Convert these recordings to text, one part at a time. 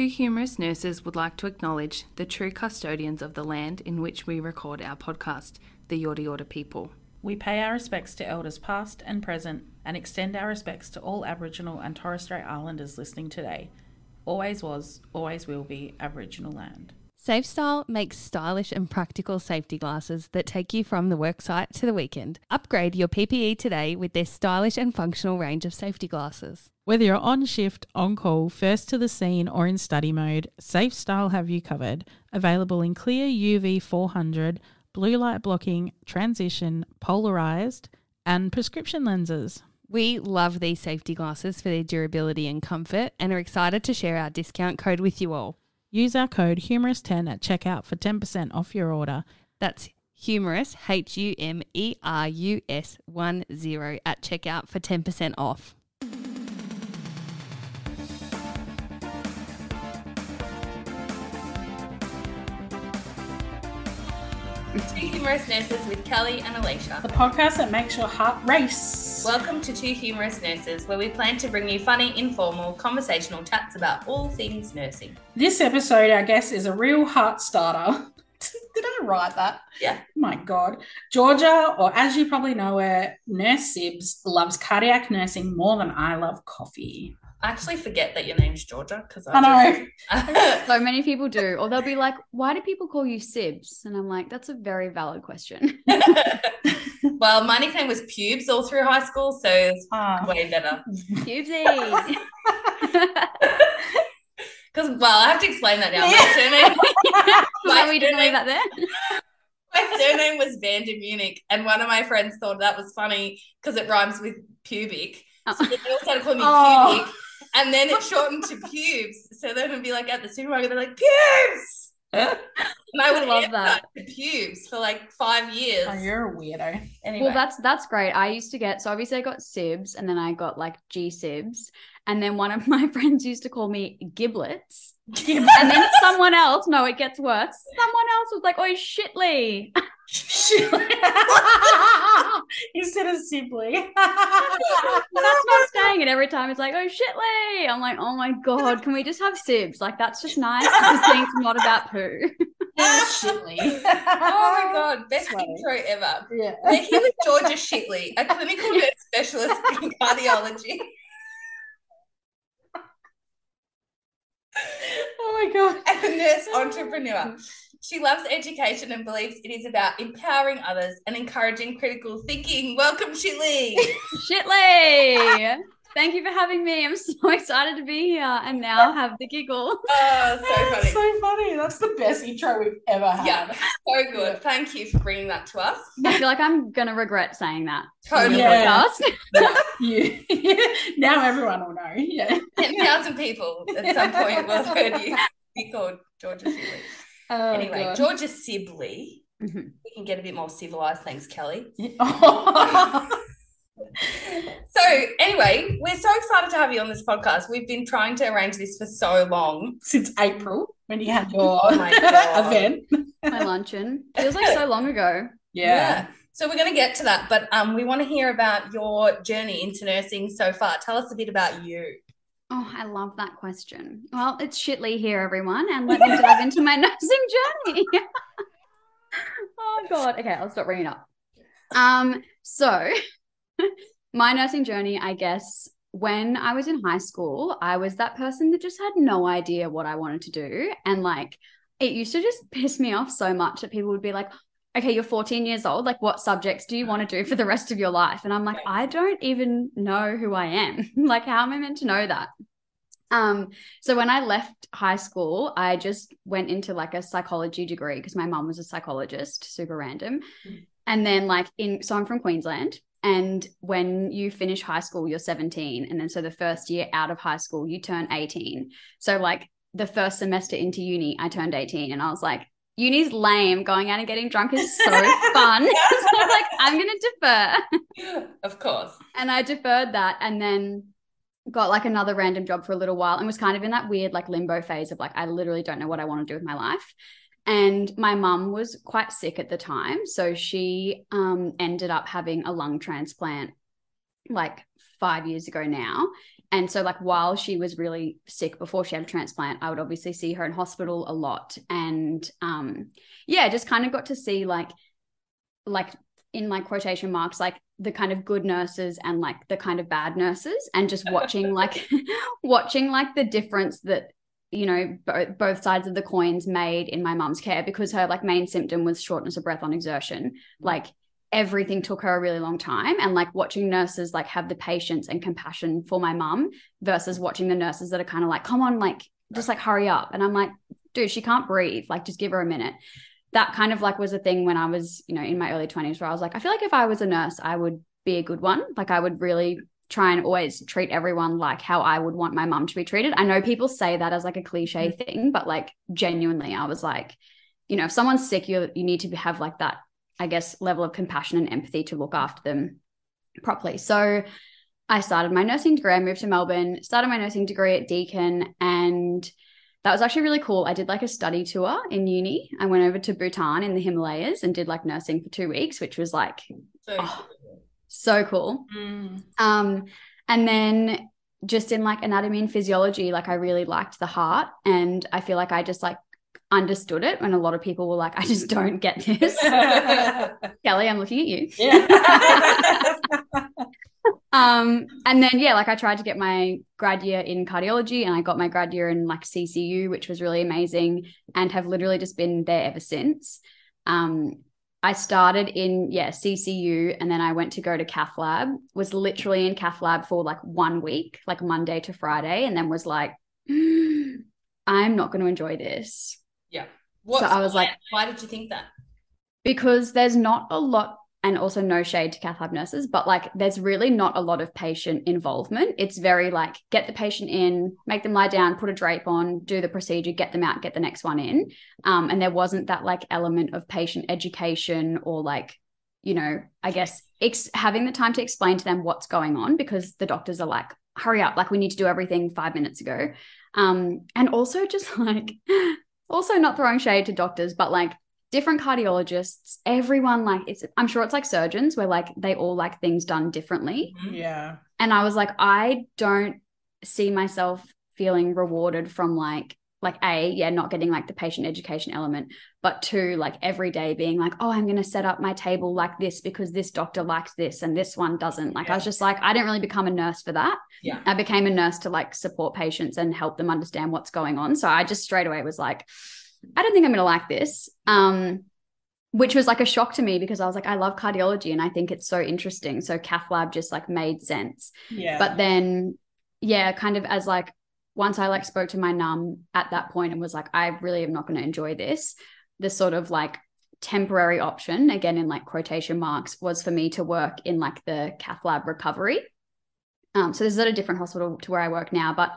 Two Humerus Nurses would like to acknowledge the true custodians of the land in which we record our podcast, the Yorta Yorta people. We pay our respects to elders past and present and extend our respects to all Aboriginal and Torres Strait Islanders listening today. Always was, always will be Aboriginal land. SafeStyle makes stylish and practical safety glasses that take you from the worksite to the weekend. Upgrade your PPE today with their stylish and functional range of safety glasses. Whether you're on shift, on call, first to the scene, or in study mode, SafeStyle have you covered. Available in clear UV 400, blue light blocking, transition, polarized, and prescription lenses. We love these safety glasses for their durability and comfort and are excited to share our discount code with you all. Use our code HUMERUS10 at checkout for 10% off your order. That's humerus, H U M E R U S 1 0 at checkout for 10% off. Two Humerus Nurses with Kelly and Alicia. the podcast that makes your heart race. Welcome to Two Humerus Nurses, where we plan to bring you funny, informal, conversational chats about all things nursing. this episode, I guess, is a real heart starter. Did I write that? Yeah. My God. Georgia, or as you probably know her, Nurse Sibs, loves cardiac nursing more than I love coffee. I actually forget that your name's Georgia because I know. I So many people do, or they'll be like, "Why do people call you Sibs?" And I'm like, "That's a very valid question." well, my nickname was Pubes all through high school, so it's Ah. way better. Pubesy. Because, well, I have to explain that now. My surname, Why we didn't leave that there? my surname was Vander Munich, and one of my friends thought that was funny because it rhymes with pubic. So they all started calling me Oh. pubic, and then it shortened to pubes. So then it'd be like at the supermarket, they're like pubes, and I would love that. to pubes for like five years. Oh, you're a weirdo. Anyway, Well, that's that's great. I used to get so obviously I got Sibs, and then I got like G Sibs, and then one of my friends used to call me Giblets, and then someone else. No, it gets worse. Someone else was like, "Oh, Shitley." Instead of sibling. That's not staying. And every time it's like, "Oh, Shitley." I'm like, "Oh my god, can we just have Sibs? Like that's just nice. This thing's not about poo." Shitly. oh my god, best Sweaty. intro ever. Yeah. We're with Georgia Shitley, a clinical nurse specialist in cardiology. Oh my god. and a nurse entrepreneur. She loves education and believes it is about empowering others and encouraging critical thinking. Welcome, Shitley. Shitley. Thank you for having me. I'm so excited to be here and now have the giggle. Oh, so That's funny. so funny. That's the best intro we've ever had. Yeah, so good. Thank you for bringing that to us. I feel like I'm gonna regret saying that. Totally. the Yeah. podcast. Yeah. now everyone will know. Yeah. 10,000 people at some point will have heard you be called Georgia Sibley. Oh, anyway, God. Georgia Sibley. Mhm. We can get a bit more civilized. Thanks, Kelly. So, anyway, we're so excited to have you on this podcast. We've been trying to arrange this for so long. Since April, when you had your Oh my event. My luncheon feels like so long ago. Yeah. So we're going to get to that, but um, we want to hear about your journey into nursing so far. Tell us a bit about you. Oh, I love that question. Well, it's Shitley here, everyone, and let me dive into my nursing journey. oh God. Okay, I'll stop ringing up. Um, so my nursing journey, I guess, when I was in high school, I was that person that just had no idea what I wanted to do, and like it used to just piss me off so much that people would be like. Okay, you're 14 years old. Like, what subjects do you want to do for the rest of your life? And I'm like, I don't even know who I am. like, how am I meant to know that? Um, so when I left high school, I just went into like a psychology degree because my mom was a psychologist, super random. And then like in so I'm from Queensland. And when you finish high school, you're 17. And then so the first year out of high school, you turn 18. So like the first semester into uni, I turned 18 and I was like, uni's lame. Going out and getting drunk is so fun. so I was like, I'm gonna defer Of course. and I deferred that and then got like another random job for a little while and was kind of in that weird like limbo phase of like I literally don't know what I want to do with my life. And my mum was quite sick at the time, so she um ended up having a lung transplant like 5 years ago now and so like while she was really sick before she had a transplant, I would obviously see her in hospital a lot. And um yeah, just kind of got to see like like in like quotation marks, like the kind of good nurses and like the kind of bad nurses and just watching like watching like the difference that you know both both sides of the coins made in my mum's care because her like main symptom was shortness of breath on exertion. Mm-hmm. Like everything took her a really long time and like watching nurses like have the patience and compassion for my mum versus mm-hmm. watching the nurses that are kind of like come on like just like hurry up. And i'm like dude she can't breathe. Like just give her a minute. That kind of like was a thing when i was you know in my early 20s where i was like i feel like if i was a nurse i would be a good one. Like i would really try and always treat everyone like how i would want my mum to be treated i know people say that as like a cliche Mm. thing but like genuinely i was like you know if someone's sick you you need to have like that I guess, level of compassion and empathy to look after them properly. So I started my nursing degree. I moved to Melbourne, started my nursing degree at Deakin, and that was actually really cool. I did like a study tour in uni. I went over to Bhutan in the Himalayas and did like nursing for two weeks, which was like So Oh. So cool. Mm. Um, and then just in like anatomy and physiology, like I really liked the heart, and I feel like I just like understood it when a lot of people were like, I just don't get this. Kelly, I'm looking at you. Yeah. Um, and then yeah, like I tried to get my grad year in cardiology and I got my grad year in like CCU, which was really amazing, and have literally just been there ever since. Um, I started in yeah, CCU and then I went to go to cath lab, was literally in cath lab for like one week, like Monday to Friday, and then was like, mm, I'm not going to enjoy this. What, So I was like- why did you think that? because there's not a lot and also no shade to cath lab nurses but like there's really not a lot of patient involvement. It's very like get the patient in make them lie down put a drape on do the procedure get them out get the next one in. Um, and there wasn't that like element of patient education or like you know i guess ex- having the time to explain to them what's going on because the doctors are like hurry up like we need to do everything five minutes ago. Um, and also just like also not throwing shade to doctors but like different cardiologists everyone like it's i'm sure it's like surgeons where like they all like things done differently. Mm-hmm. Yeah. and i was like i don't see myself feeling rewarded from like like a yeah not getting like the patient education element but two like every day being like oh i'm going to set up my table like this because this doctor likes this and this one doesn't. Like i was just like i didn't really become a nurse for that. Yeah. i became a nurse to like support patients and help them understand what's going on. So i just straight away was like i don't think i'm going to like this um which was like a shock to me because i was like i love cardiology and i think it's so interesting. So cath lab just like made sense. Yeah. but then yeah kind of as like once i like spoke to my num at that point and was like i really am not going to enjoy this the sort of like temporary option again in like quotation marks was for me to work in like the cath lab recovery. Um so this is at a different hospital to where i work now but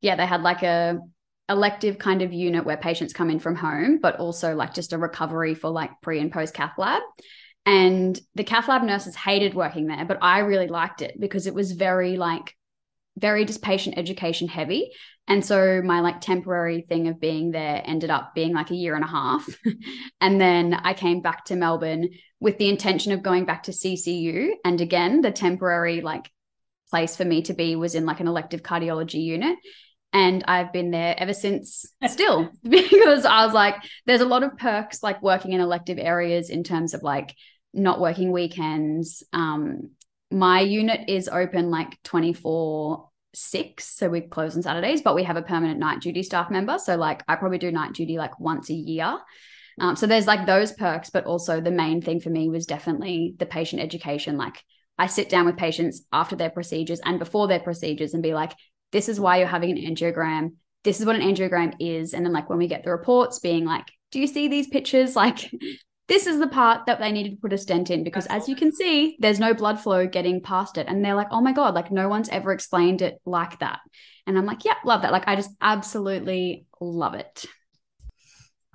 yeah they had like a elective kind of unit where patients come in from home but also like just a recovery for like pre and post cath lab. And the cath lab nurses hated working there but i really liked it because it was very like very just patient education heavy. And so my like temporary thing of being there ended up being like a year and a half. And then i came back to melbourne with the intention of going back to ccu and again the temporary like place for me to be was in like an elective cardiology unit and I've been there ever since still because I was like there's a lot of perks like working in elective areas in terms of like not working weekends. Um my unit is open like 24 6 so we close on Saturdays but we have a permanent night duty staff member. So like I probably do night duty like once a year. Um, so there's like those perks but also the main thing for me was definitely the patient education. Like I sit down with patients after their procedures and before their procedures and be like this is why you're having an angiogram. This is what an angiogram is. And then, like, when we get the reports, being like, do you see these pictures? Like, this is the part that they needed to put a stent in because, as you can see, there's no blood flow getting past it. And they're like, oh my God, like, no one's ever explained it like that. And I'm like, yeah, love that. Like, I just absolutely love it.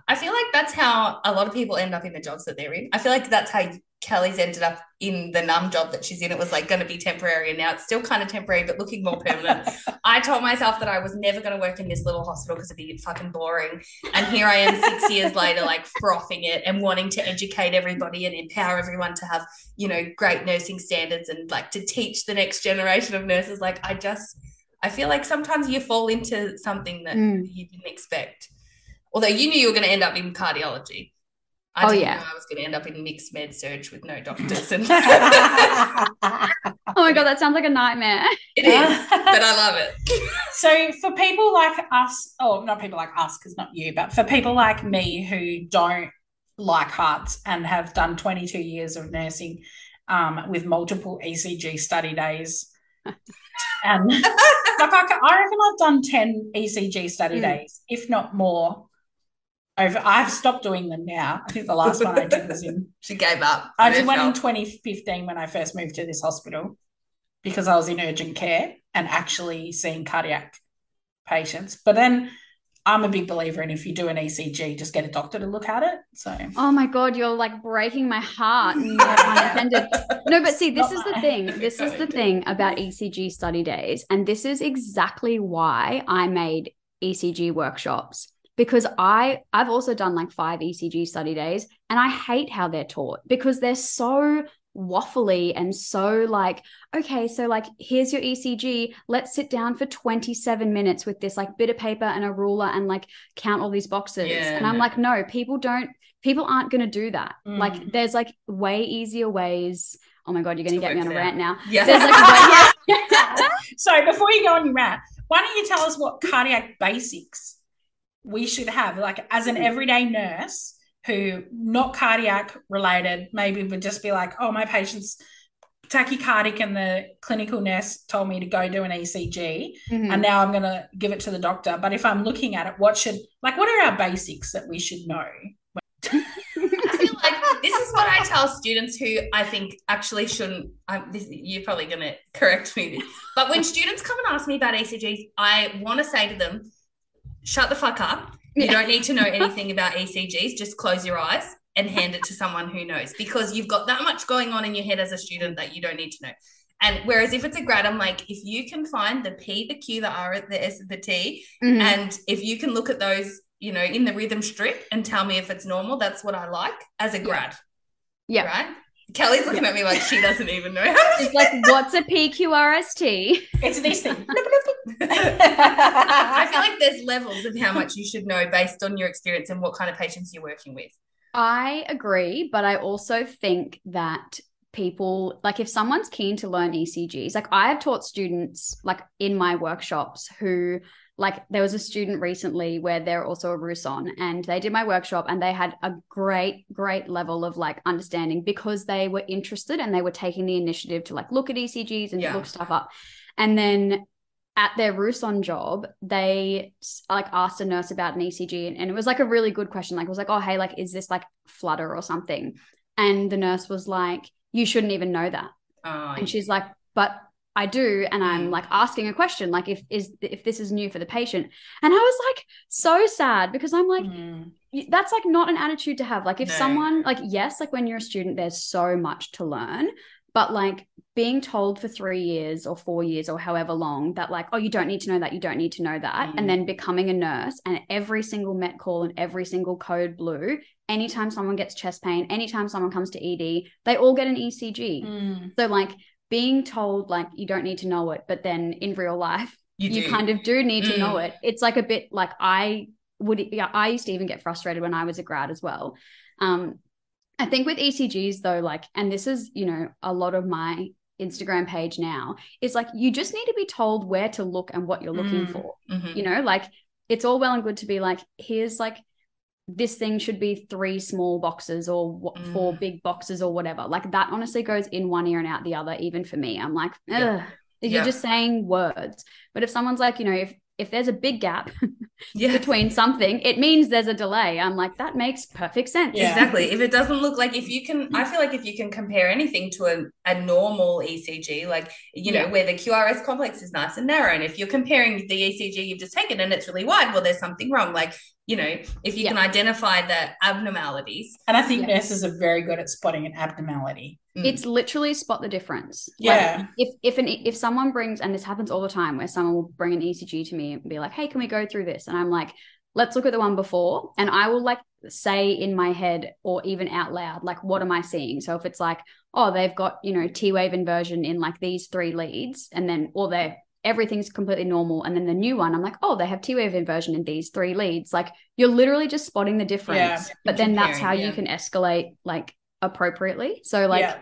I feel like that's how a lot of people end up in the jobs that they're in. I feel like that's how Kelly's ended up in the NUM job that she's in. It was like going to be temporary, and now it's still kind of temporary, but looking more permanent. I told myself that I was never going to work in this little hospital because it'd be fucking boring. And here I am six years later, like frothing it and wanting to educate everybody and empower everyone to have, you know, great nursing standards and like to teach the next generation of nurses. Like, I just, I feel like sometimes you fall into something that Mm. you didn't expect. Although you knew you were going to end up in cardiology. I Oh, didn't yeah. know I was going to end up in mixed med surge with no doctors. And Oh my god, that sounds like a nightmare. it is, but I love it. so for people like us, or not people like us, because not you, but for people like me who don't like hearts and have done 22 years of nursing um, with multiple ECG study days. And like I, I reckon I've done 10 ECG study Mm. days, if not more. Over, I've stopped doing them now. I think the last one I did was in She gave up. I on did one in 2015 when I first moved to this hospital because I was in urgent care and actually seeing cardiac patients. But then I'm a big believer in if you do an ECG, just get a doctor to look at it. So Oh my god, you're like breaking my heart. No. No, but see, this Not is the thing. This is the thing about ECG study days, and this is exactly why I made ECG workshops because I I've also done like five ECG study days, and I hate how they're taught because they're so waffly and so like okay so like here's your ECG let's sit down for 27 minutes with this like bit of paper and a ruler and like count all these boxes. Yeah, and I'm like no people don't people aren't going to do that. Mm. like there's like way easier ways. Oh my god you're going To get me on a rant now. Yeah. there's like way- so before you go on your rant, why don't you tell us what cardiac basics we should have, like as an everyday nurse who not cardiac related, maybe would just be like, oh, my patient's tachycardic and the clinical nurse told me to go do an ECG. Mhm. and now I'm going to give it to the doctor. But if I'm looking at it, what should like what are our basics that we should know? I feel like this is what I tell students who I think actually shouldn't. I'm, this, you're probably going to correct me, but when students come and ask me about ECGs, I want to say to them, "Shut the fuck up. You Yeah. don't need to know anything about ECGs. Just close your eyes and hand it to someone who knows, because you've got that much going on in your head as a student that you don't need to know." And whereas if it's a grad, I'm like, if you can find the P, the Q, the R, the S, the T, Mhm. and if you can look at those, you know, in the rhythm strip and tell me if it's normal, that's what I like as a grad. Yeah. Right? Kelly's looking at me like she doesn't even know. it's like what's a PQRST It's this thing. I feel like there's levels of how much you should know based on your experience and what kind of patients you're working with. I agree, but I also think that people like if someone's keen to learn ECGs, like I have taught students like in my workshops who like there was a student recently where they're also a Ruson and they did my workshop and they had a great, great level of like understanding because they were interested and they were taking the initiative to like look at ECGs and Yeah. look stuff up. And then at their Ruson job, they like asked a nurse about an ECG, and, and it was like a really good question. Like, it was like, oh, hey, like, is this like flutter or something? And the nurse was like, you shouldn't even know that. Oh, And she's like, but I do, and I'm Mm. like asking a question, like, if is if this is new for the patient, and I was like so sad because I'm like, Mm. that's like not an attitude to have. Like, if No. someone like, yes, like when you're a student, there's so much to learn, but like being told for three years or four years or however long that like, oh, you don't need to know that, you don't need to know that, Mm. and then becoming a nurse and every single met call and every single code blue, anytime someone gets chest pain, anytime someone comes to ED, they all get an ECG. Mm. So like being told like you don't need to know it, but then in real life you, you, kind of do need to know Mm. it. It's like a bit like I would yeah, I used to even get frustrated when I was a grad as well. Um I think with ECGs though, like, and this is, you know, a lot of my Instagram page now, is like you just need to be told where to look and what you're looking Mm. for. Mhm. You know, like it's all well and good to be like, here's like this thing should be three small boxes or what, four Mm. big boxes or whatever. Like that honestly goes in one ear and out the other, even for me. I'm like, Yeah. you're Yeah. just saying words. But if someone's like, you know, if if there's a big gap Yeah. between something, it means there's a delay. I'm like, that makes perfect sense. Yeah. Exactly. If it doesn't look like if you can, I feel like if you can compare anything to a, a normal ECG, like, you know, Yeah. where the QRS complex is nice and narrow. And if you're comparing the ECG you've just taken and it's really wide, well, there's something wrong. Like, you know, if you Yeah. can identify the abnormalities. And I think Yeah. nurses are very good at spotting an abnormality. mm, It's literally spot the difference. Yeah. Like if if an if someone brings and this happens all the time where someone will bring an ECG to me and be like, "Hey, can we go through this?" And I'm like, "Let's look at the one before." And I will like say in my head or even out loud like, "What am I seeing?" So if it's like, "Oh, they've got, you know, T-wave inversion in like these three leads," and then or they're everything's completely normal. And then the new one, I'm like, oh, they have T wave inversion in these three leads. Like you're literally just spotting the difference. Yeah, but then that's how comparing, you can escalate like appropriately. So like Yeah.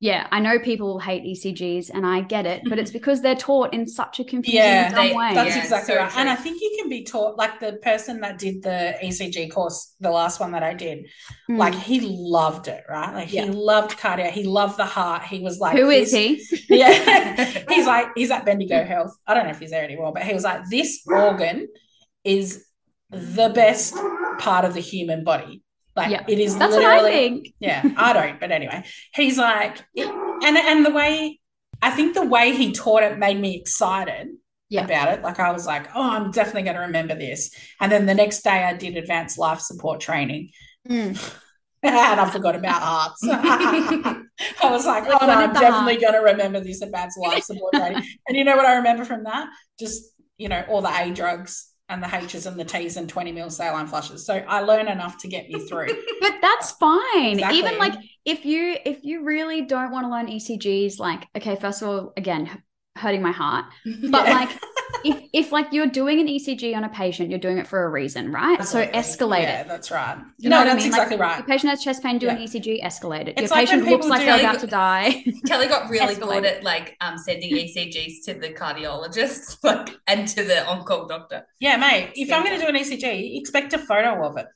Yeah, I know people hate ECGs and I get it, but it's because they're taught in such a confusing Yeah, dumb they- way. That's Yeah, exactly so right. And. I think you can be taught, like the person that did the ECG course, the last one that I did, Mm. like he loved it, right? Like Yeah. he loved cardio. He loved the heart. He was like, who is he? Yeah. he's like, he's at Bendigo Health. I don't know if he's there anymore, but he was like, this organ is the best part of the human body. Like Yeah. it is That's what I think. yeah, I don't, but anyway, he's like, it- and and the way I think the way he taught it made me excited Yeah. about it. Like I was like, oh, I'm definitely going to remember this. And then the next day, I did advanced life support training, Mm. and I forgot about hearts. I was like, oh no, I'm definitely going to remember this advanced life support training. And you know what I remember from that? Just you know all the A drugs and the H's and the T's and 20 mil saline flushes. So I learned enough to get me through. But that's fine. Exactly. Even like if you if you really don't want to learn ECGs, like okay, first of all, again, hurting my heart. But Yeah. like if if like you're doing an ECG on a patient, you're doing it for a reason, right? Absolutely. So escalate it. Yeah, it. that's right. You know no, what I that's mean? Like, exactly right. Your patient has chest pain, do an ECG, escalate it. It's Your like patient looks like they're like- about to die. Kelly got really good at like um sending ECGs to the cardiologist, like and to the on-call doctor. Yeah, mate. If I'm going to do an ECG, expect a photo of it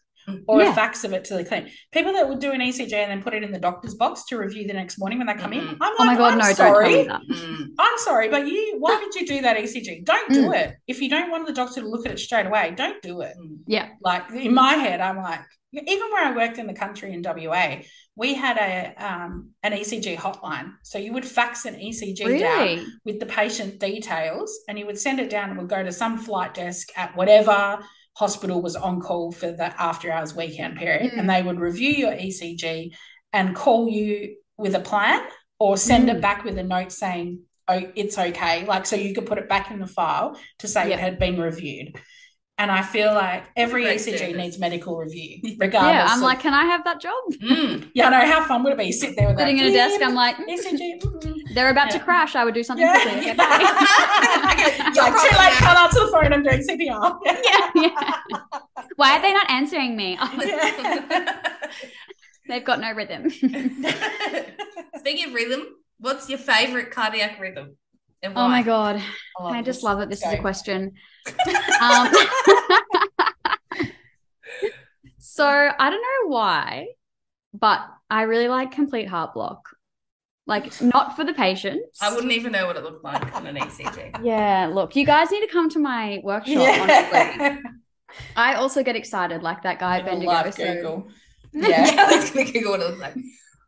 or Yeah. a fax of it to the clinic. People that would do an ECG and then put it in the doctor's box to review the next morning when they come in. Mhm. I'm like, Oh my god, I'm no, don't sorry. that. Mm. I'm sorry, but you, why did you do that ECG? Don't do Mm. it. If you don't want the doctor to look at it straight away, don't do it. Mm. Yeah. Like in my head, I'm like, even where I worked in the country in WA, we had a um, an ECG hotline. So you would fax an ECG down with the patient details and you would send it down and would go to some flight desk at whatever hospital was on call for the after hours weekend period Mm. and they would review your ECG and call you with a plan or send Mm. it back with a note saying oh it's okay like so you could put it back in the file to say Yeah. it had been reviewed and I feel like every ECG service. needs medical review regardless Yeah, I'm of- like, can I have that job? Mm. yeah I know how fun would it be you sit there with Sitting that in a desk, I'm like, ECG they're about to crash. I would do something Yeah. quickly. Okay, bye. like too late, can't answer the phone. I'm doing CPR. yeah, yeah. Why are they not answering me? They've got no rhythm. Speaking of rhythm, what's your favorite cardiac rhythm? And oh my god, I, I just love that this is a question. Um, so I don't know why, but I really like complete heart block. Like not for the patients. I wouldn't even know what it looked like on an ECG. Yeah, look, you guys need to come to my workshop. Honestly, I also get excited like that guy I Bendigo. love so- Google. Yeah. Kelly's gonna Google what it looks like.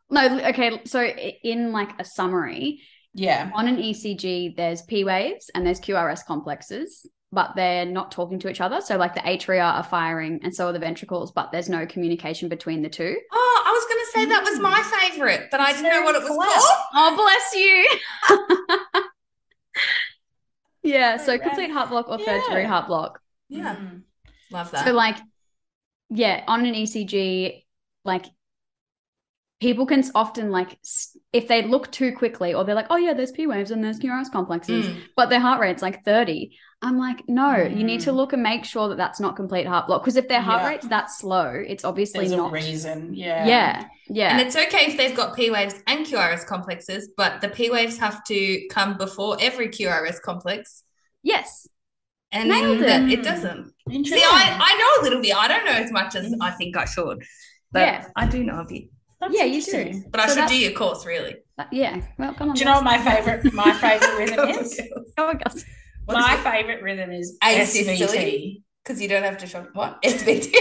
No, okay. So in like a summary, Yeah. on an ECG, there's P waves and there's QRS complexes, but they're not talking to each other. So like the atria are firing and so are the ventricles, but there's no communication between the two. Oh, I was gonna say that was my favorite, but I didn't know what it was Very called. Oh, bless you. yeah. So Very rad. complete heart block or third degree Yeah. heart block. Yeah, Mm. love that. So like, yeah, on an ECG, like people can often like if they look too quickly or they're like, oh yeah, there's P waves and there's QRS complexes, Mm. but their heart rate's like 30. I'm like, no, you need to Mm. look and make sure that that's not complete heart block because if their heart Yeah. rate's that slow, it's obviously There's a not. reason. Yeah. Yeah, yeah. And it's okay if they've got P waves and QRS complexes, but the P waves have to come before every QRS complex. yes. And Nailed that it. it doesn't. Interesting. See, I, I know a little bit. I don't know as much as I think I should. But Yeah. I do know a bit. That's yeah, you do. But I So should that's- do your course, really. uh, yeah. Well, come on. Do you know what my favorite my favorite rhythm is? Oh my god. My favorite rhythm is SVT. Because you don't have to show what? SVT.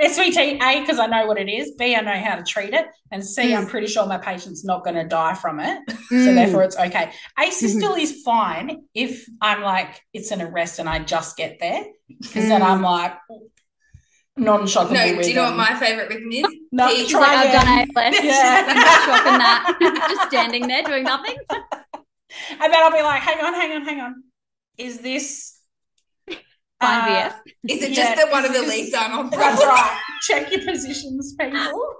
SVT, A, because I know what it is. B, I know how to treat it. And C, Mm. I'm pretty sure my patient's not going to die from it. So Mm. therefore it's okay. Asystole is fine if I'm like, it's an arrest and I just get there. Because then Mm. I'm like, non-shockable no, do you know what my favourite rhythm is? No, try like, I've again. done ALS. Yeah. I'm not that. Just standing there doing nothing. And then I'll be like, hang on, hang on, hang on. Is this Fine uh, VF. Is it Yeah, just that one of the just- leads aren't on That's right. Check your positions, people.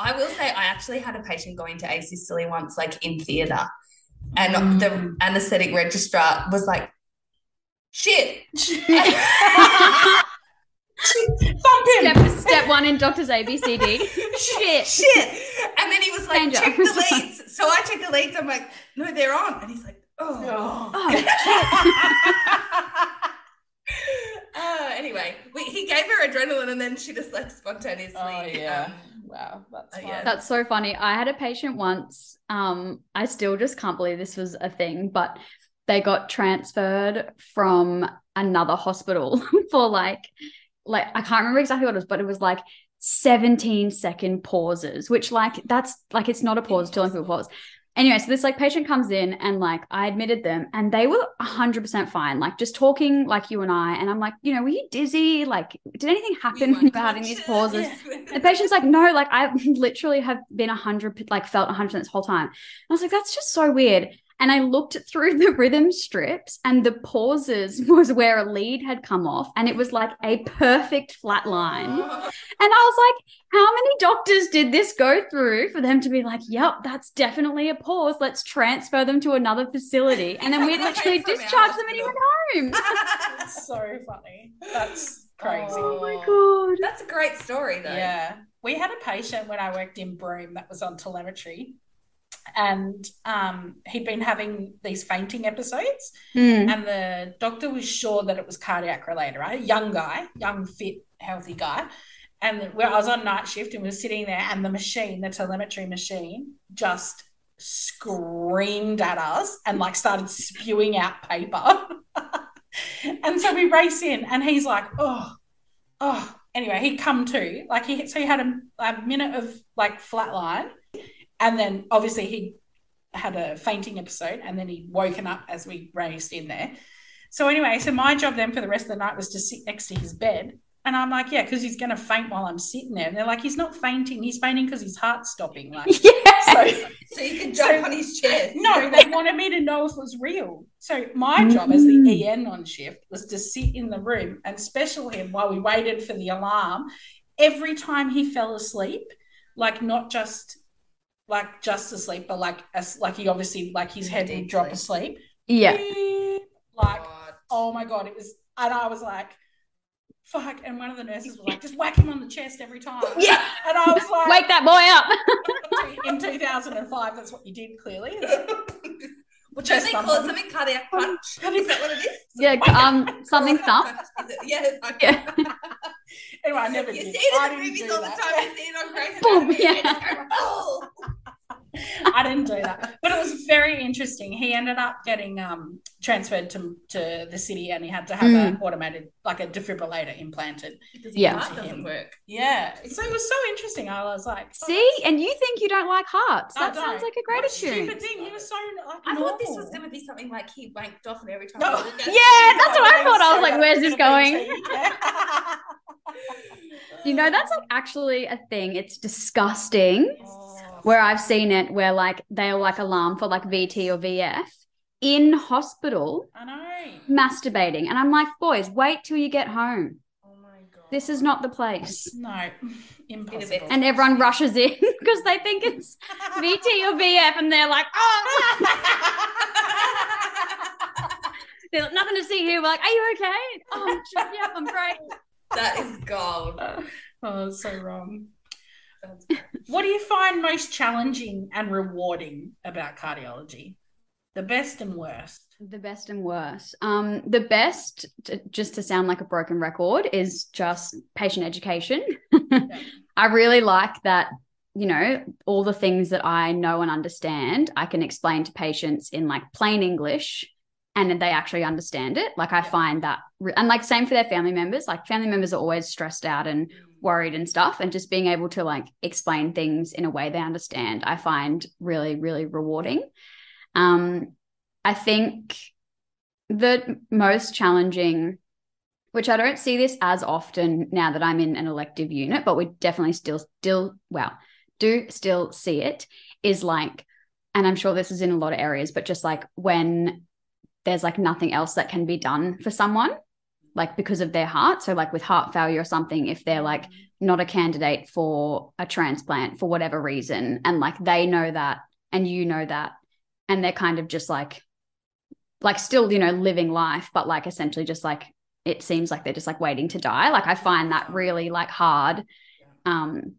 I will say I actually had a patient go into asystole once, like in theatre. and Mm. the anesthetic registrar was like, "Shit." Thump him. Step, step one in Doctor's ABCD. Shit. shit. And then he was like, Danger. check the leads. So I checked the leads. I'm like, no, they're on. And he's like, oh. Oh. Uh, anyway, we, he gave her adrenaline and then she just like spontaneously. Oh, yeah. um, wow, that's fun. yeah. That's so funny. I had a patient once. Um, I still just can't believe this was a thing, but they got transferred from another hospital for like, like I can't remember exactly what it was, but it was like 17 second pauses, which like that's like it's not a pause till people pause. Anyway, so this like patient comes in and like I admitted them and they were 100% fine, like just talking like you and I. And I'm like, you know, were you dizzy? Like, did anything happen when you were having these pauses? The patient's like, no, like I literally have been a hundred, like felt a hundred this whole time. And I was like, that's just so weird. And I looked through the rhythm strips, and the pauses was where a lead had come off, and it was like a perfect flat line. And I was like, how many doctors did this go through for them to be like, yep, that's definitely a pause. Let's transfer them to another facility. And then we literally From our discharged them and he went home. That's so funny. That's crazy. Oh my God. That's a great story though. Yeah. We had a patient when I worked in Broome that was on telemetry. And um, he'd been having these fainting episodes, Hmm. and the doctor was sure that it was cardiac related, right? Young guy, young, fit, healthy guy. And where I was on night shift and we were sitting there, and the machine, the telemetry machine, just screamed at us and like started spewing out paper. and so we race in, and he's like, oh, oh. Anyway, he'd come to, like, he so he had a, a minute of like flatline, and then obviously he had a fainting episode, and then he'd woken up as we raced in there. So anyway, so my job then for the rest of the night was to sit next to his bed. And I'm like, yeah, because he's going to faint while I'm sitting there. And they're like, he's not fainting. He's fainting because his heart's stopping. Like, Yeah. so So you can jump on his chest. no, they wanted me to know if it was real. So my job as the mm. EN on shift was to sit in the room and special him while we waited for the alarm. Every time he fell asleep, like not just like just asleep, but like as like he obviously like his head would drop asleep. Yeah. Like God. oh my god, it was, and I was like, fuck. And one of the nurses was like, just whack him on the chest every time. Yeah. And I was like, Wake that boy up. in 2005, that's what you did clearly. Well, don't they something cardiac punch? Is that what it is? Yeah, um, something thump. Is it? Yeah. Yeah. Anyway, I never You did. see it I in the didn't movies do all the that. time. You see it on Grey's Boom, yeah. Oh. I didn't do that. But it was very interesting. He ended up getting um, transferred to, to the city and he had to have Mm. an automated, like a defibrillator implanted. Because Yeah. heart doesn't work. Yeah. So it was so interesting. I was like, oh, See, and you think you don't like hearts. I That sounds don't. like a great what tune. Stupid thing. He was so like. I thought this was going to be something like he wanked off and every time. No. he Yeah, that's what I thought. I was like, where's this gonna going? be tea. Yeah. You know, that's like actually a thing. It's disgusting. Oh. Where I've seen it, where like they'll like alarm for like VT or VF in hospital I know. masturbating. And I'm like, boys, wait till you get home. Oh my God. This is not the place. No, impossible. And everyone rushes in because they think it's VT or VF and they're like, oh, there's like, nothing to see here. We're like, are you okay? Oh, yeah, I'm great. That is gold. oh, that's so wrong. What do you find most challenging and rewarding about cardiology? The best and worst. The best and worst. Um, the best, t- just to sound like a broken record, is just patient education. I really like that, you know, all the things that I know and understand, I can explain to patients in like plain English and then they actually understand it. Like I Yeah. find that, re- and like same for their family members. Like family members are always stressed out and worried and stuff. And just being able to like explain things in a way they understand, I find really, really rewarding. Um, I think the most challenging, which I don't see this as often now that I'm in an elective unit, but we definitely still, still, well, do still see it, is like, and I'm sure this is in a lot of areas, but just like when there's like nothing else that can be done for someone, like because of their heart. So, like with heart failure or something, if they're like not a candidate for a transplant for whatever reason, and like they know that, and you know that, and they're kind of just like like still you know living life but like essentially just like it seems like they're just like waiting to die. Like i find that really like hard. Um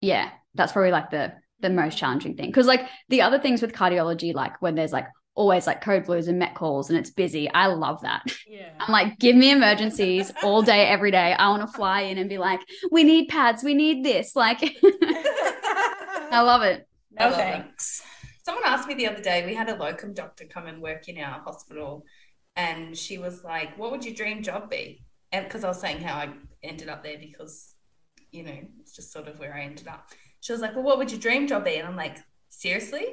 yeah that's probably like the the most challenging thing. Because like the other things with cardiology like when there's like always like code blues and met calls and it's busy i love that Yeah. i'm like give me emergencies all day every day i want to fly in and be like we need pads we need this like i love it no love thanks. Someone asked me the other day, we had a locum doctor come and work in our hospital, and she was like, What would your dream job be? And because I was saying how I ended up there because, you know, it's just sort of where I ended up. She was like, Well, what would your dream job be? And I'm like, Seriously?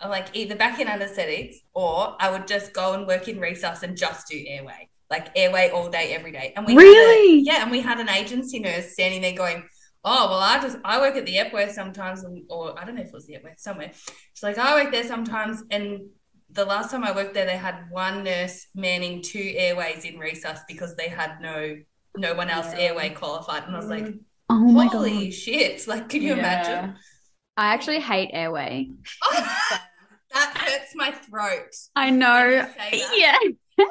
I'm like, either back in anesthetics or I would just go and work in resus and just do airway, like airway all day, every day. And we had a- Really? yeah, and we had an agency nurse standing there going, oh well i just i work at the epworth sometimes and, or i don't know if it was the epworth somewhere she's like i work there sometimes and the last time i worked there they had one nurse manning two airways in resus because they had no no one else Yeah. airway qualified and i was like Mm. oh my holy god shit like can you imagine i actually hate airway that hurts my throat i know yeah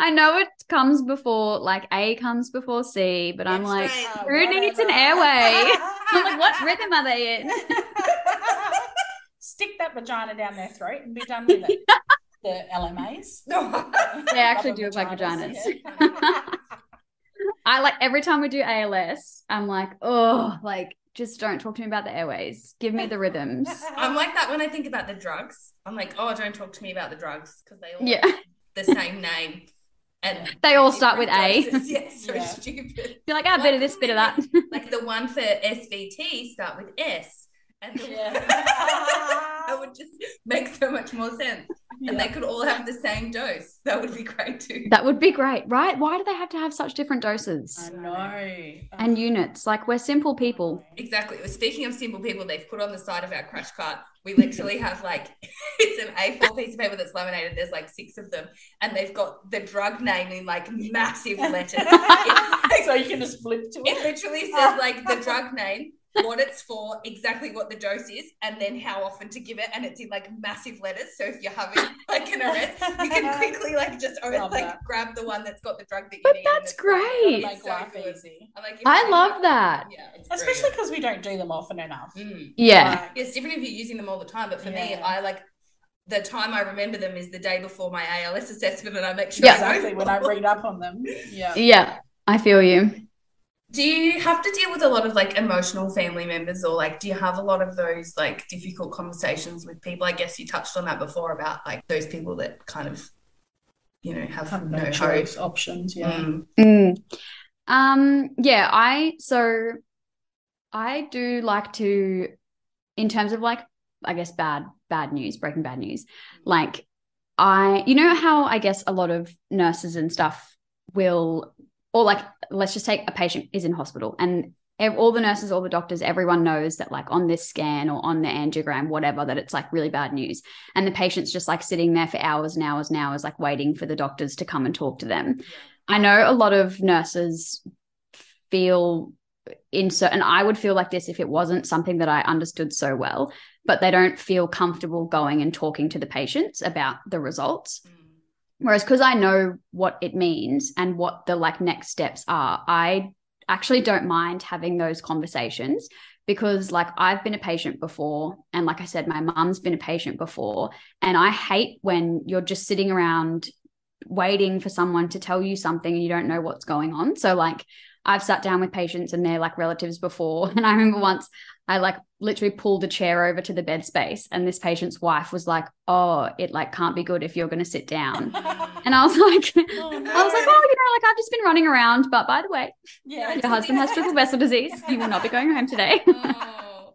i know it comes before like a comes before c but i'm like X-ray. Who needs an airway? i'm like what rhythm are they in Stick that vagina down their throat and be done with it. the LMAs. They actually do look like vaginas. yeah. I like every time we do ALS, I'm like, oh, like just don't talk to me about the airways. Give me the rhythms. I'm like that when I think about the drugs. I'm like, oh, don't talk to me about the drugs because they all Yeah. have the same name. And They all start with different A. doses. Yeah, so Yeah. stupid. Be like, ah, bit of this, bit of that. Like the one for SVT start with S. And the Yeah. that would just make so much more sense. And they could all have the same dose. That would be great too. that would be great, right? Why do they have to have such different doses I know. and units? Like we're simple people. Exactly. Speaking of simple people, they've put on the side of our crash cart. We literally have like it's an A4 piece of paper that's laminated. There's like six of them, and they've got the drug name in like massive letters. So you can just flip to It it. literally says like the drug name, what it's for, exactly what the dose is, and then how often to give it, and it's in like massive letters. So if you're having like an arrest, you can quickly like just Love like that. grab the one that's got the drug that you But need. and that's it's like- great. Make so life easy. I'm like, I love have- that. Yeah. Especially because we don't do them often enough. Mm. Yeah. Like, It's different if you're using them all the time, but for me, I like the time I remember them is the day before my ALS assessment, and I make sure. Yeah. Exactly when I them all. read up on them. Yeah. Yeah. I feel you. Do you have to deal with a lot of like emotional family members, or like do you have a lot of those like difficult conversations with people? I guess you touched on that before about like those people that kind of, you know, have, Have no, no hope. choice options. Yeah. Mm. Mm. Um, yeah, I so I do like to, in terms of like, I guess bad bad news, breaking bad news. Like, I you know how I guess a lot of nurses and stuff will, or like, let's just take a patient is in hospital and all the nurses, all the doctors, everyone knows that like on this scan or on the angiogram, whatever, that it's like really bad news. And the patient's just like sitting there for hours and hours and hours, like waiting for the doctors to come and talk to them. I know a lot of nurses feel in certain I would feel like this if it wasn't something that I understood so well, but they don't feel comfortable going and talking to the patients about the results. Mm. Whereas because I know what it means and what the like next steps are, I actually don't mind having those conversations because like I've been a patient before and like I said my mum's been a patient before and I hate when you're just sitting around waiting for someone to tell you something and you don't know what's going on. So like I've sat down with patients and their like relatives before and I remember once I like literally pulled a chair over to the bed space and this patient's wife was like, "Oh, it like can't be good if you're going to sit down." And I was like Oh, I was like, "Oh, you know, like I've just been running around, but by the way, yeah. your husband has triple vessel disease. You will not be going home today." Oh.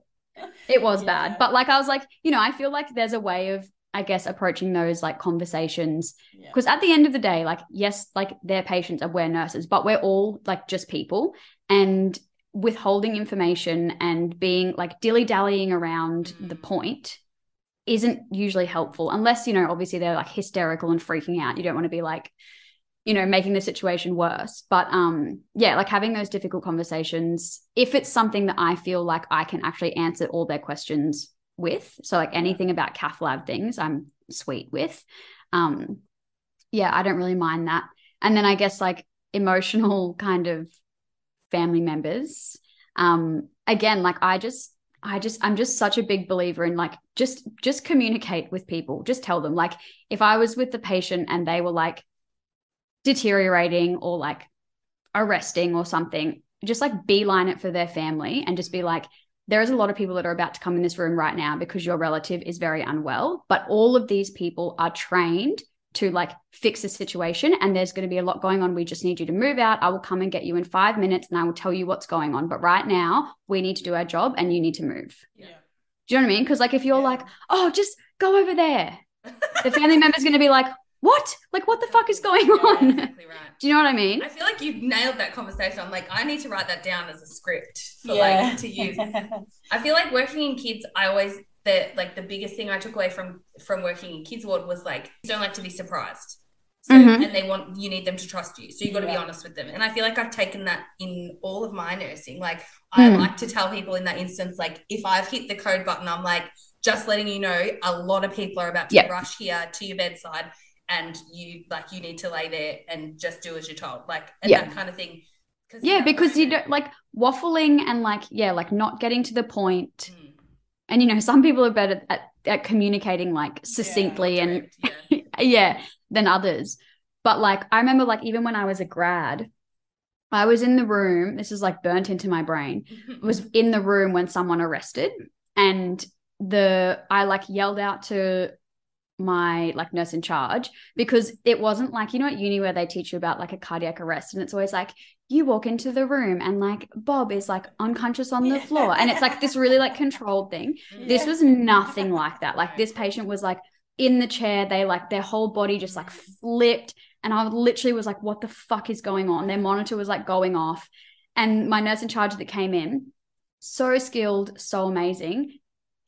It was Yeah. bad. But like I was like, you know, I feel like there's a way of I guess approaching those like conversations Yeah. because at the end of the day like yes like they're patients are we're nurses but we're all like just people and withholding information and being like dilly-dallying around the Mm. point isn't usually helpful unless you know obviously they're like hysterical and freaking out you don't want to be like you know making the situation worse but um yeah like having those difficult conversations if it's something that i feel like i can actually answer all their questions with. So like anything about cath lab things, I'm sweet with. Um, yeah, I don't really mind that. And then I guess like emotional kind of family members. Um, again, like I just I just I'm just such a big believer in like just just communicate with people. Just tell them like if I was with the patient and they were like deteriorating or like arresting or something, just like beeline it for their family and just be like there is a lot of people that are about to come in this room right now because your relative is very unwell, but all of these people are trained to like fix the situation and there's going to be a lot going on. We just need you to move out. I will come and get you in five minutes and I will tell you what's going on. But right now, we need to do our job and you need to move. Yeah. Do you know what I mean? Because like if you're Yeah. like, oh, just go over there, the family member's going to be like, what? Like, what the fuck is going Yeah, on? exactly right. Do you know what I mean? I feel like you've nailed that conversation. I'm like, I need to write that down as a script for yeah. like to use. I feel like working in kids, I always the like the biggest thing I took away from from working in kids ward was like you don't like to be surprised. So Mhm. and they want you need them to trust you. So you've got to be honest with them. And I feel like I've taken that in all of my nursing. Like I Hmm. like to tell people in that instance, like if I've hit the code button, I'm like just letting you know a lot of people are about to Yep. rush here to your bedside and you like you need to lay there and just do as you're told. Like and Yeah. that kind of thing. 'Cause Yeah, because you moment- don't like waffling and like, yeah, like not getting to the point. Mm. And, you know, some people are better at, at communicating like succinctly and yeah. yeah, than others. But like I remember like even when I was a grad, I was in the room, this is like burnt into my brain. was in the room when someone arrested and the I like yelled out to my like nurse in charge because it wasn't like you know at uni where they teach you about like a cardiac arrest and it's always like you walk into the room and like Bob is like unconscious on the floor and it's like this really like controlled thing this was nothing like that. Like this patient was like in the chair, they like their whole body just like flipped. And I literally was like, what the fuck is going on? Their monitor was like going off. And my nurse in charge that came in, so skilled, so amazing,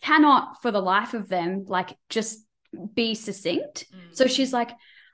cannot for the life of them like just be succinct. Mm. So she's like,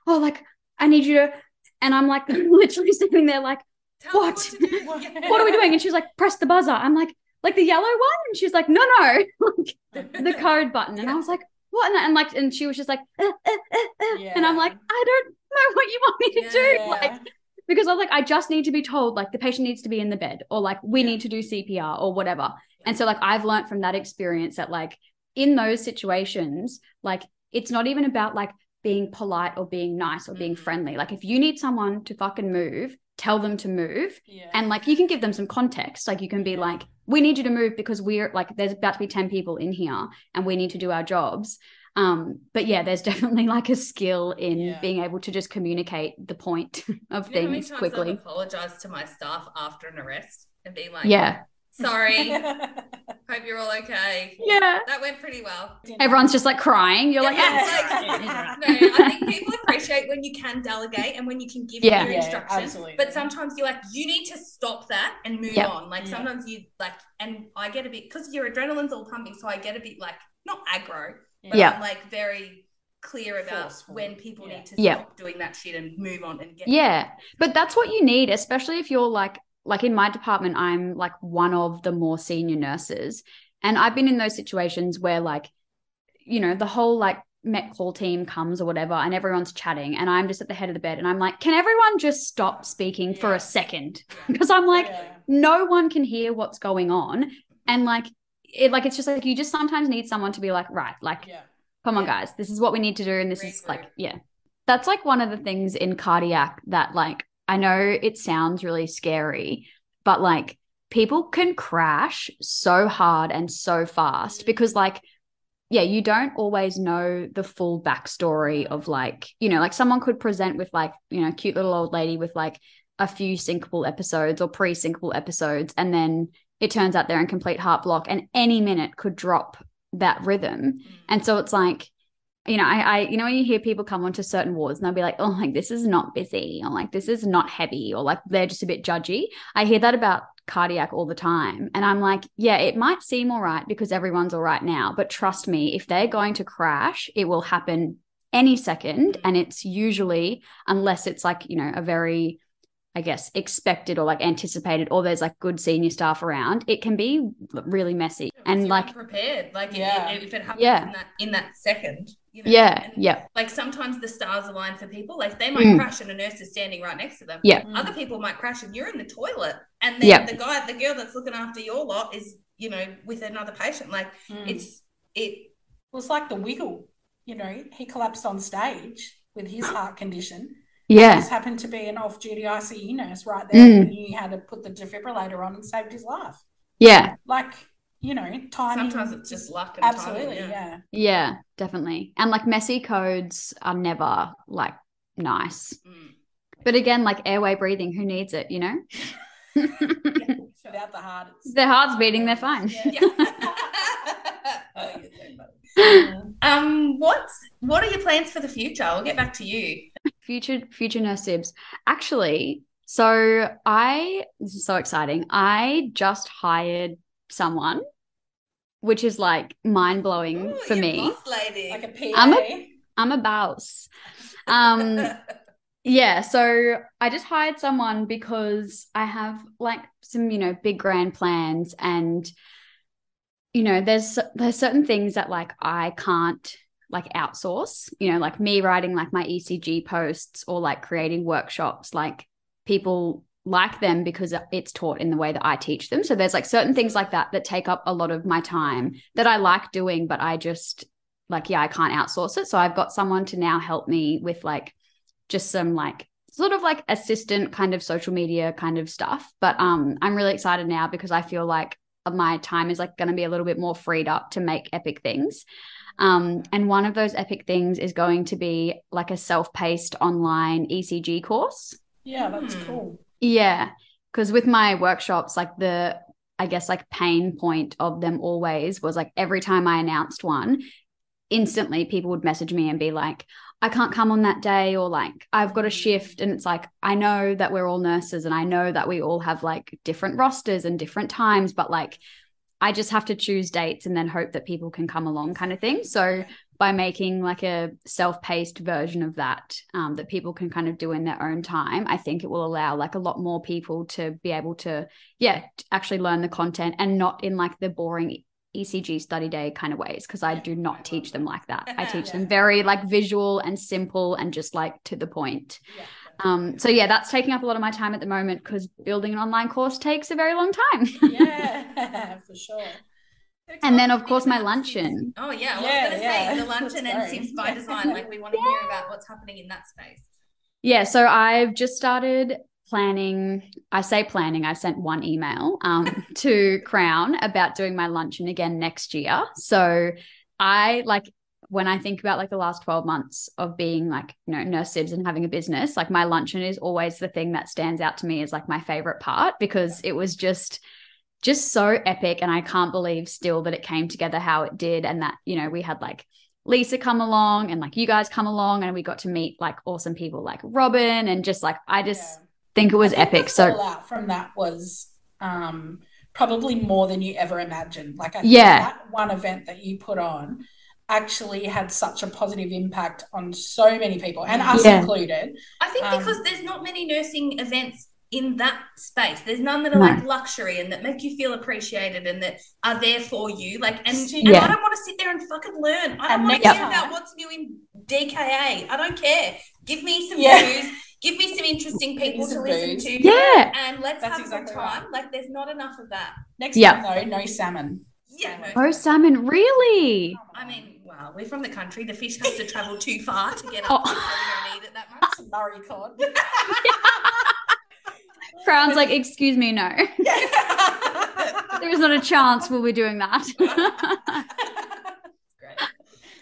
oh, like, I need you to. And I'm like, literally sitting there, like, Tell what? do. What are we doing? And she's like, press the buzzer. I'm like, like the yellow one? And she's like, no, no, like the code button. And I was like, what? And, and like, and she was just like, uh, uh, uh, uh. and I'm like, I don't know what you want me to do. Like, because I was like, I just need to be told, like, the patient needs to be in the bed, or like, we Yeah. need to do CPR or whatever. And so, like, I've learned from that experience that, like, in those situations, like, it's not even about like being polite or being nice or being Mhm. friendly. Like, if you need someone to fucking move, tell them to move yeah. and like you can give them some context like you can be like we need you to move because we're like there's about to be 10 people in here and we need to do our jobs um but yeah there's definitely like a skill in Yeah. being able to just communicate the point of You know things quickly I've apologized to my staff after an arrest and being like, yeah sorry, hope you're all okay. yeah That went pretty well. everyone's just like crying you're like Yeah, "Ah." it's like- no, I think people appreciate when you can delegate and when you can give Yeah. your Yeah, instructions. absolutely. But sometimes you're like, you need to stop that and move Yep. on. Like Yeah. sometimes you like, and I get a bit because your adrenaline's all pumping, so I get a bit like not aggro, but Yeah. I'm like very clear about Forceful. when people Yeah. need to Yeah. stop doing that shit and move on and get Yeah. But that's what you need, especially if you're like like in my department, I'm like one of the more senior nurses. And I've been in those situations where like, you know, the whole like met call team comes or whatever, and everyone's chatting, and I'm just at the head of the bed, and I'm like, can everyone just stop speaking for a second? Because I'm like, Yeah. no one can hear what's going on. And like it like it's just like you just sometimes need someone to be like, right, like yeah. come on Yeah. guys this is what we need to do and this is like yeah that's like one of the things in cardiac that like i know it sounds really scary but like people can crash so hard and so fast because like yeah you don't always know the full backstory of like you know like someone could present with like you know cute little old lady with like a few syncopal episodes or pre syncopal episodes and then it turns out they're in complete heart block and any minute could drop that rhythm Mm. and so it's like, you know, I, I, you know, when you hear people come onto certain wards and they'll be like, oh, like this is not busy, or like this is not heavy, or like they're just a bit judgy. I hear that about cardiac all the time. And I'm like, yeah, it might seem all right because everyone's all right now. But trust me, if they're going to crash, it will happen any second. And it's usually, unless it's like, you know, a very I guess, expected or like anticipated, or there's like good senior staff around, it can be really messy. And like, prepared, like Yeah. if, if it happens Yeah. in that in that second, you know, yeah, and, yeah, Like sometimes the stars align for people. Like they might Mm. crash and a nurse is standing right next to them. Yeah. Mm. Other people might crash and you're in the toilet, and then Yeah. the guy, the girl that's looking after your lot is, you know, with another patient. Like Mm. it's it. It was like the wiggle, you know, he collapsed on stage with his heart condition. yeah, This happened to be an off duty ICU nurse right there. Mm. And he had to put the defibrillator on and saved his life. yeah, Like, you know, tiny. Sometimes it's just luck. And Absolutely, timing, yeah. yeah, definitely. And like messy codes are never like nice. Mm. But again, like airway breathing, who needs it, you know? Without the heart, it's. Their heart's beating, they're fine. Yeah. You're so funny. um, what's what are your plans for the future? I'll get back to you. future future nurse sibs actually so i this is so exciting i just hired someone which is like mind-blowing Ooh, for me lady. Like a PA. I'm i'm a boss um yeah so i just hired someone because i have like some you know big grand plans and you know there's there's certain things that like i can't like outsource you know like me writing like my ecg posts or like creating workshops like people like them because it's taught in the way that i teach them. So there's like certain things like that that take up a lot of my time that i like doing but i just like yeah i can't outsource it. So i've got someone to now help me with like just some like sort of like assistant kind of social media kind of stuff. But um i'm really excited now because i feel like my time is like going to be a little bit more freed up to make epic things. Um, and one of those epic things is going to be like a self-paced online ecg course. Yeah, that's Hmm. cool. Yeah, because with my workshops, like the, I guess, like pain point of them always was like every time I announced one, instantly people would message me and be like, I can't come on that day, or like, I've got a shift. And it's like, I know that we're all nurses and I know that we all have like different rosters and different times, but like, I just have to choose dates and then hope that people can come along, kind of thing. So, by making like a self-paced version of that um, that people can kind of do in their own time i think it will allow like a lot more people to be able to yeah actually learn the content and not in like the boring ecg study day kind of ways because i do not teach them like that. I teach them very like visual and simple and just like to the point. Yeah. um so yeah that's taking up a lot of my time at the moment because building an online course takes a very long time. Yeah, for sure. And then of course my luncheon Oh yeah, I was Yeah, gonna yeah. say the luncheon and That's Sibs by Design. Like we want to hear about what's happening in that space. Yeah, so I've just started planning. I say planning, I sent one email um, to Crown about doing my luncheon again next year. So I like when I think about like the last 12 months of being like, you know, nurse sibs and having a business, like my luncheon is always the thing that stands out to me as like my favorite part because it was just just so epic and I can't believe still that it came together how it did and that, you know, we had like Lisa come along and like you guys come along and we got to meet like awesome people like Robin and just like I just Yeah. think it was I think epic. The So out from that was um, probably more than you ever imagined. Like I think Yeah. that one event that you put on actually had such a positive impact on so many people, and us Yeah. included. I think Um, because there's not many nursing events in that space. There's none that are No. like luxury and that make you feel appreciated and that are there for you. Like, and, and Yeah. I don't want to sit there and fucking learn. I don't And want to next hear time- about what's new in DKA. I don't care. Give me some Yeah. news. Give me some interesting people to listen booze. to. Yeah. And let's That's have exactly some time. right. Like, there's not enough of that. Next Yeah. time though, no salmon. Yeah. no. oh salmon, really? I mean, well, we're from the country. The fish has to travel too far to get Oh. up. here, so we don't eat it that much. Murray cod. Crown's like, excuse me, no. there is not a chance we'll be doing that. Great.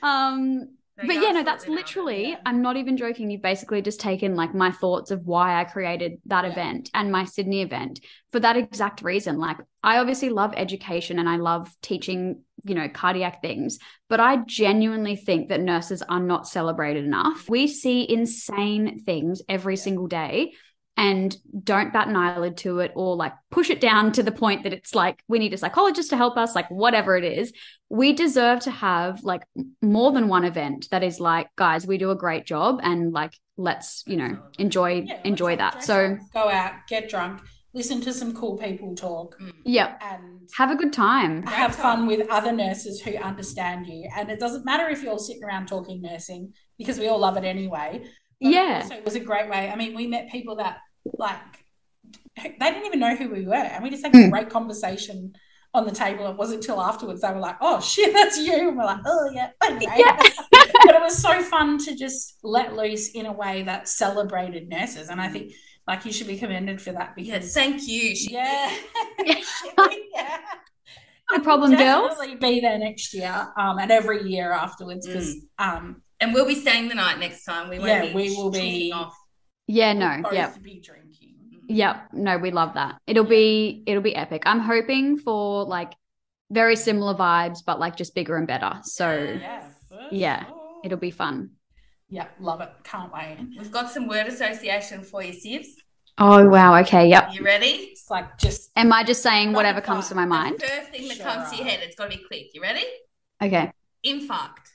um No, but yeah, no, that's literally, yeah. I'm not even joking. You've basically just taken like my thoughts of why I created that Yeah. event and my Sydney event for that exact reason. Like, I obviously love education and I love teaching, you know, cardiac things, but I genuinely think that nurses are not celebrated enough. We see insane things every Yeah. single day. And don't bat an eyelid to it or like push it down to the point that it's like we need a psychologist to help us, like whatever it is. We deserve to have like more than one event that is like, guys, we do a great job and like let's, you know, enjoy Yeah, enjoy that. So go out, get drunk, listen to some cool people talk, yeah, and have a good time. have fun with other nurses who understand you. And it doesn't matter if you're all sitting around talking nursing because we all love it anyway. But Yeah. So it was a great way. I mean, we met people that like they didn't even know who we were, and we just had a Mm. great conversation on the table. It wasn't until afterwards they were like, "Oh shit, that's you," and we're like, "Oh yeah." Anyway. Yeah. but it was so fun to just let loose in a way that celebrated nurses, and I think like you should be commended for that Yes, because thank you. Yeah. yeah. No problem, girls. Definitely be there next year, um, and every year afterwards because Mm. um, And we'll be staying the night next time. We won't Yeah, be we will be- off. Yeah, no, yeah. be drinking. Mm. Yep. No, we love that. It'll be it'll be epic. I'm hoping for like very similar vibes, but like just bigger and better. So Yeah, Yeah, sure. it'll be fun. Yeah, love it. Can't wait. We've got some word association for you, Sibs. Oh wow. Okay. Yep. You ready? It's like just Am I just saying whatever comes to my The mind? first thing that Sure. comes to your head, it's got to be quick. You ready? Okay. Infarct,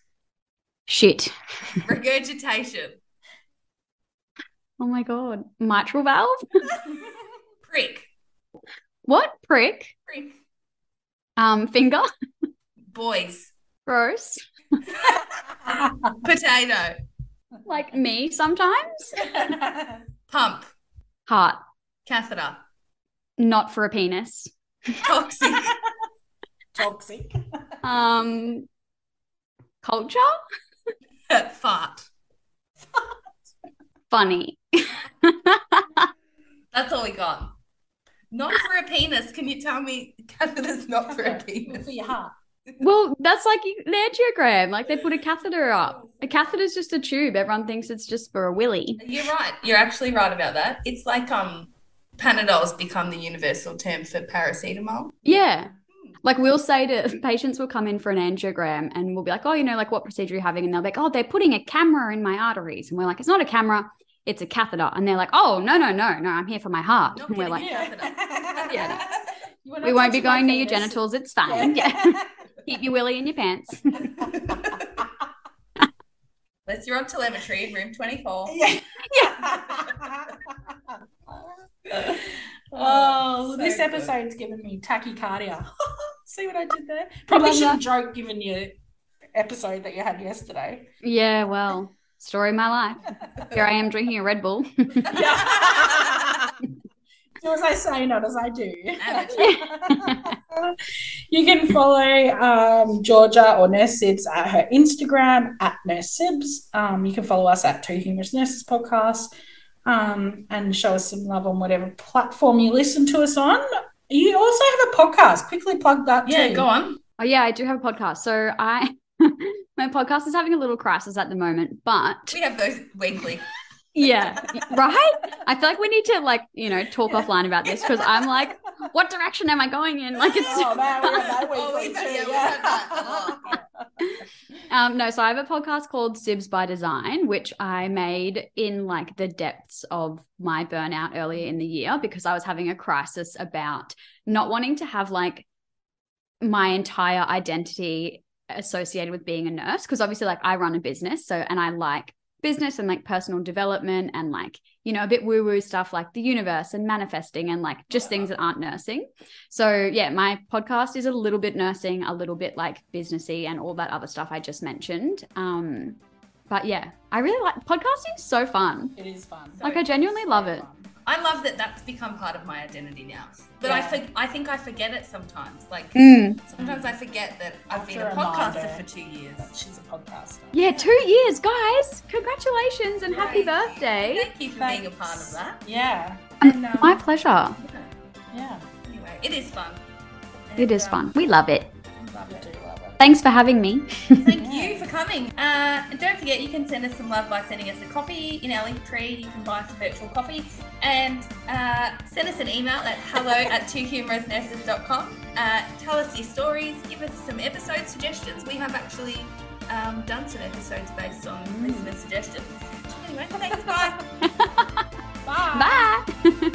Shit. regurgitation, Oh my god. Mitral valve? prick, What? Prick? prick, Um, finger? boys, Gross. potato, Like me sometimes. pump, Heart. catheter, Not for a penis. toxic, toxic. Um, culture? fart. Funny. That's all we got. Not for a penis. Can you tell me catheter's not for a penis? for your heart. Well, that's like the angiogram. Like they put a catheter up. A catheter's just a tube. Everyone thinks it's just for a willy. You're right. You're actually right about that. It's like um Panadol's become the universal term for paracetamol. Yeah. Like we'll say to patients will come in for an angiogram and we'll be like, oh, you know, like what procedure are you having? And they'll be like, oh, they're putting a camera in my arteries. And we're like, it's not a camera, it's a catheter. And they're like, oh, no, no, no, no, I'm here for my heart. Not And we're like. Yeah. You are not we won't be going near your genitals. It's fine. Yeah. Keep your willy in your pants. Unless you're on telemetry in room 24. Yeah. oh, So this good. episode's given me tachycardia. See what I did there? Probably shouldn't joke given you episode that you had yesterday. yeah, well, story of my life. Here I am drinking a Red Bull. Yeah, do as I say, not as I do. You can follow um, Georgia or Nurse Sibs at her Instagram at Nurse Sibs. Um, you can follow us at Two Humerus Nurses Podcast um, and show us some love on whatever platform you listen to us on. You also have a podcast. Quickly plug that Yeah, too. go on. Oh yeah, I do have a podcast. So I my podcast is having a little crisis at the moment, but We have those weekly. Yeah, right? I feel like we need to like, you know, talk offline about this because I'm like, what direction am I going in? Like it's Oh man, we that Oh, weekly we've had- too. yeah, we've had that um no, so I have a podcast called Sibs by Design, which I made in like the depths of my burnout earlier in the year because I was having a crisis about not wanting to have like my entire identity associated with being a nurse because obviously like I run a business so and I like business and like personal development and like you know a bit woo woo stuff like the universe and manifesting and like just things that aren't nursing. So yeah my podcast is a little bit nursing a little bit like businessy and all that other stuff I just mentioned. Um but yeah I really like podcasting so fun. It is fun. like I genuinely love it I love that that's become part of my identity now. But I Yeah. think I think I forget it sometimes. Like Mm. sometimes I forget that I've been a After a podcaster for two years. She's a podcaster. yeah two years guys congratulations and happy birthday Thank you for being a part of that. Yeah. And, um, my pleasure Yeah. yeah. Anyway, it is fun. it And, is um, fun we love it thanks for having me Thank you for coming. Uh, and don't forget, you can send us some love by sending us a copy in our link tree. You can buy us a virtual coffee and uh, send us an email at hello at twohumerusnurses.com. Uh, tell us your stories, give us some episode suggestions. We have actually um, done some episodes based on listener suggestions. Anyway, thanks, bye. Bye. bye